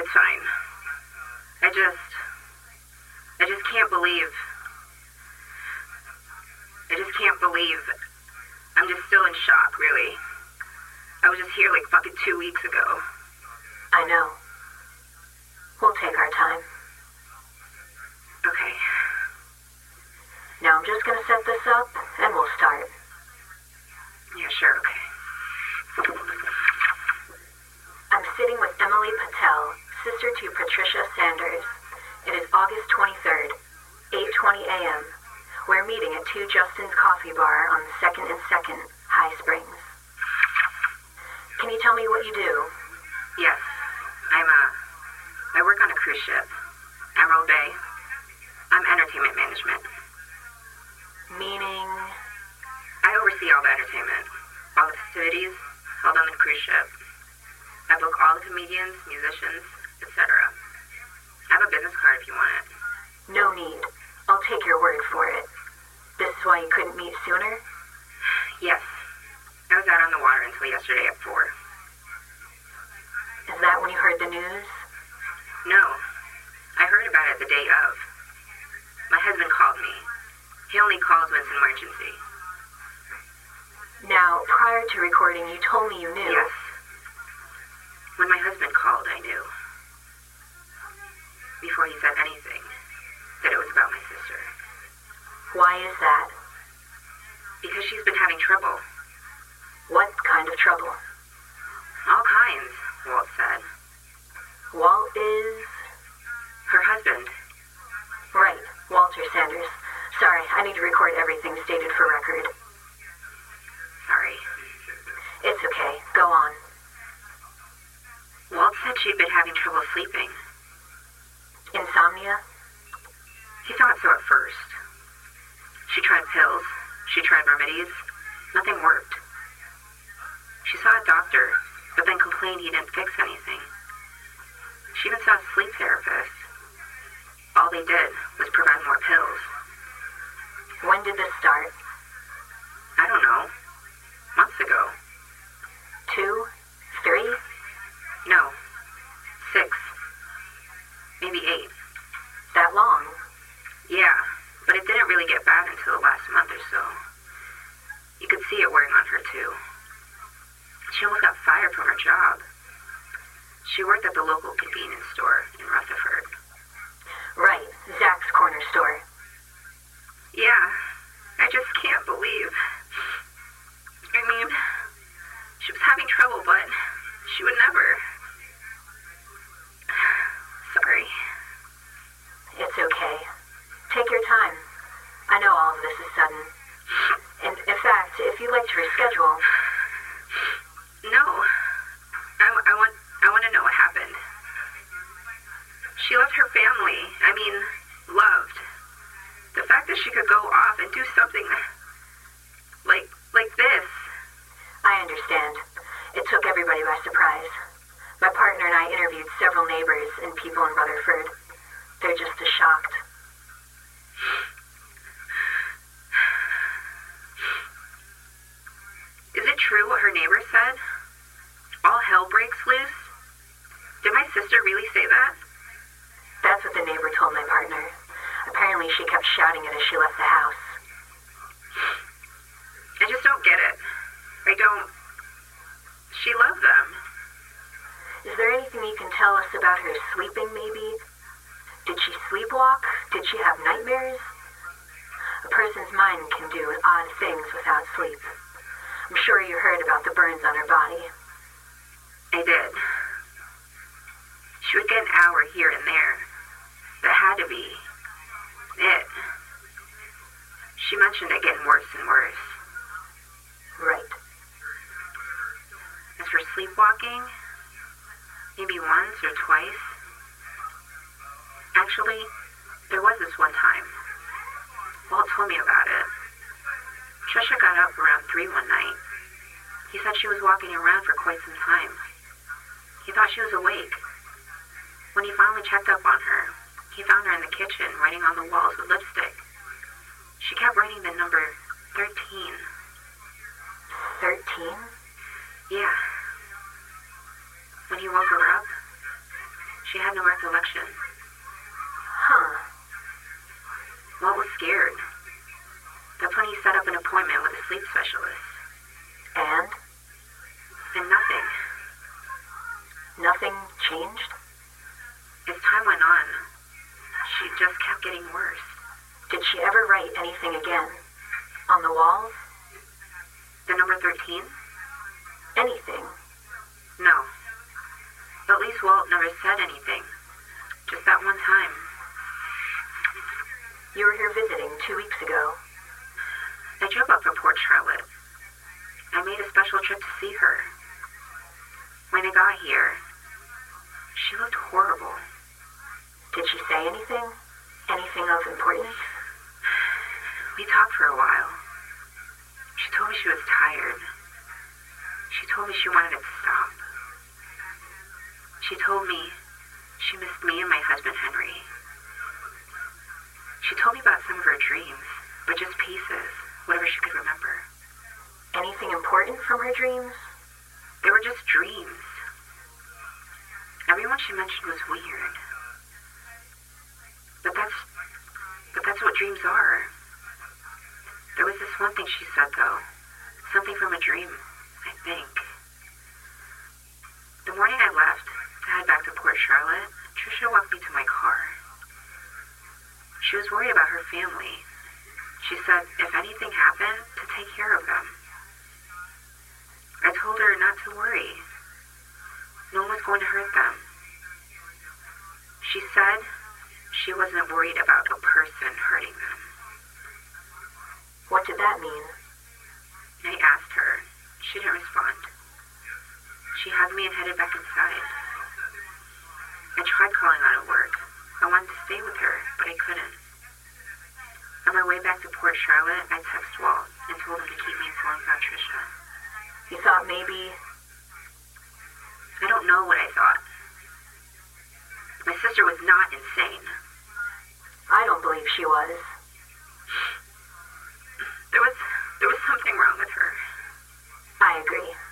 It's fine. I just. I just can't believe. I just can't believe. I'm just still in shock, really. I was just here like fucking two weeks ago. I know. We'll take our time. Okay. Now I'm just gonna set this up and we'll start. Yeah, sure, okay. I'm sitting with Emily Patel, sister to Patricia Sanders. It is August 23rd, 8:20 a.m. We're meeting at 2 Justin's Coffee Bar on 2nd and 2nd, High Springs. Can you tell me what you do? Yes. I'm, uh, I work on a cruise ship. Emerald Bay. I'm entertainment management. Meaning, I oversee all the entertainment, all the festivities held on the cruise ship. I book all the comedians, musicians, etc. I have a business card if you want it. no need. I'll take your word for it. This is why you couldn't meet sooner? Yes. I was out on the water until yesterday at 4. Is that when you heard the news? No. I heard about it the day of. My husband called me. He only calls when it's an emergency. Now, prior to recording, you told me you knew. Yes. When my husband called, I knew. Before he said anything, that it was about my sister. Why is that? Because she's been having trouble. What kind of trouble? All kinds, Walt said. Walt is. Her husband. Right, Walter Sanders. Sorry, I need to record everything stated for record. Sorry. It's okay, go on. Walt said she'd been having trouble sleeping. Insomnia? He thought so at first. She tried pills. She tried remedies. Nothing worked. She saw a doctor, but then complained he didn't fix anything. She even saw a sleep therapist. All they did was provide more pills. When did this start? I don't know. Months ago. Two? Three? No. Six. Maybe eight. That long? Yeah, but it didn't really get bad until the last month or so. You could see it wearing on her, too. She almost got fired from her job. She worked at the local convenience store in Rutherford. Right, Zach's corner store. Yeah, I just can't believe. I mean, she was having trouble, but she would never. Sorry. It's okay. Take your time. I know all of this is sudden. And in fact, if you'd like to reschedule, No. I, I want I want to know what happened. She loved her family. I mean, loved. The could go off and do something like like this. I understand. It took everybody by surprise. My partner and I interviewed several neighbors and people in Rutherford. They're just as shocked. Is it true what her neighbor said? All hell breaks loose? Did my sister really say that? That's what the neighbor told my partner. She kept shouting it as she left the house. I just don't get it. I don't. She loved them. Is there anything you can tell us about her sleeping, maybe? Did she sleepwalk? Did she have nightmares? A person's mind can do odd things without sleep. I'm sure you heard about the burns on her body. I did. She would get an hour here and there. That had to be it. She mentioned it getting worse and worse. Right. As for sleepwalking, maybe once or twice. Actually, there was this one time. Walt told me about it. Trisha got up around 3 one night. He said she was walking around for quite some time. He thought she was awake. When he finally checked up on her, he found her in the kitchen writing on the walls with lipstick. She kept writing the number 13. Thirteen? Yeah. When he woke her up, She had no recollection. Huh. Walt was scared. That's when he set up an appointment with a sleep specialist. And? And nothing. Nothing changed? As time went on, she just kept getting worse. Did she ever write anything again? On the walls? The number 13? Anything? No. At least Walt never said anything. Just that one time. You were here visiting two weeks ago. I drove up from Port Charlotte. I made a special trip to see her. When I got here, she looked horrible. Did she say anything? Anything of importance? We talked for a while. She told me she was tired. She told me she wanted it to stop. She told me she missed me and my husband Henry. She told me about some of her dreams, but just pieces, whatever she could remember. Anything important from her dreams? They were just dreams. Everyone she mentioned was weird. But that's but that's what dreams are. There was this one thing she said though. Something from a dream, I think. The morning I left to head back to Port Charlotte, Trisha walked me to my car. She was worried about her family. She said if anything happened, to take care of them. I told her not to worry. No one was going to hurt them. She said she wasn't worried about a person hurting them. What did that mean? I asked her. She didn't respond. She hugged me and headed back inside. I tried calling out of work. I wanted to stay with her, but I couldn't. On my way back to Port Charlotte, I texted Walt and told him to keep me informed about Trisha. You thought maybe I don't know what I thought. My sister was not insane. I don't believe she was. There was there was something wrong with her. I agree.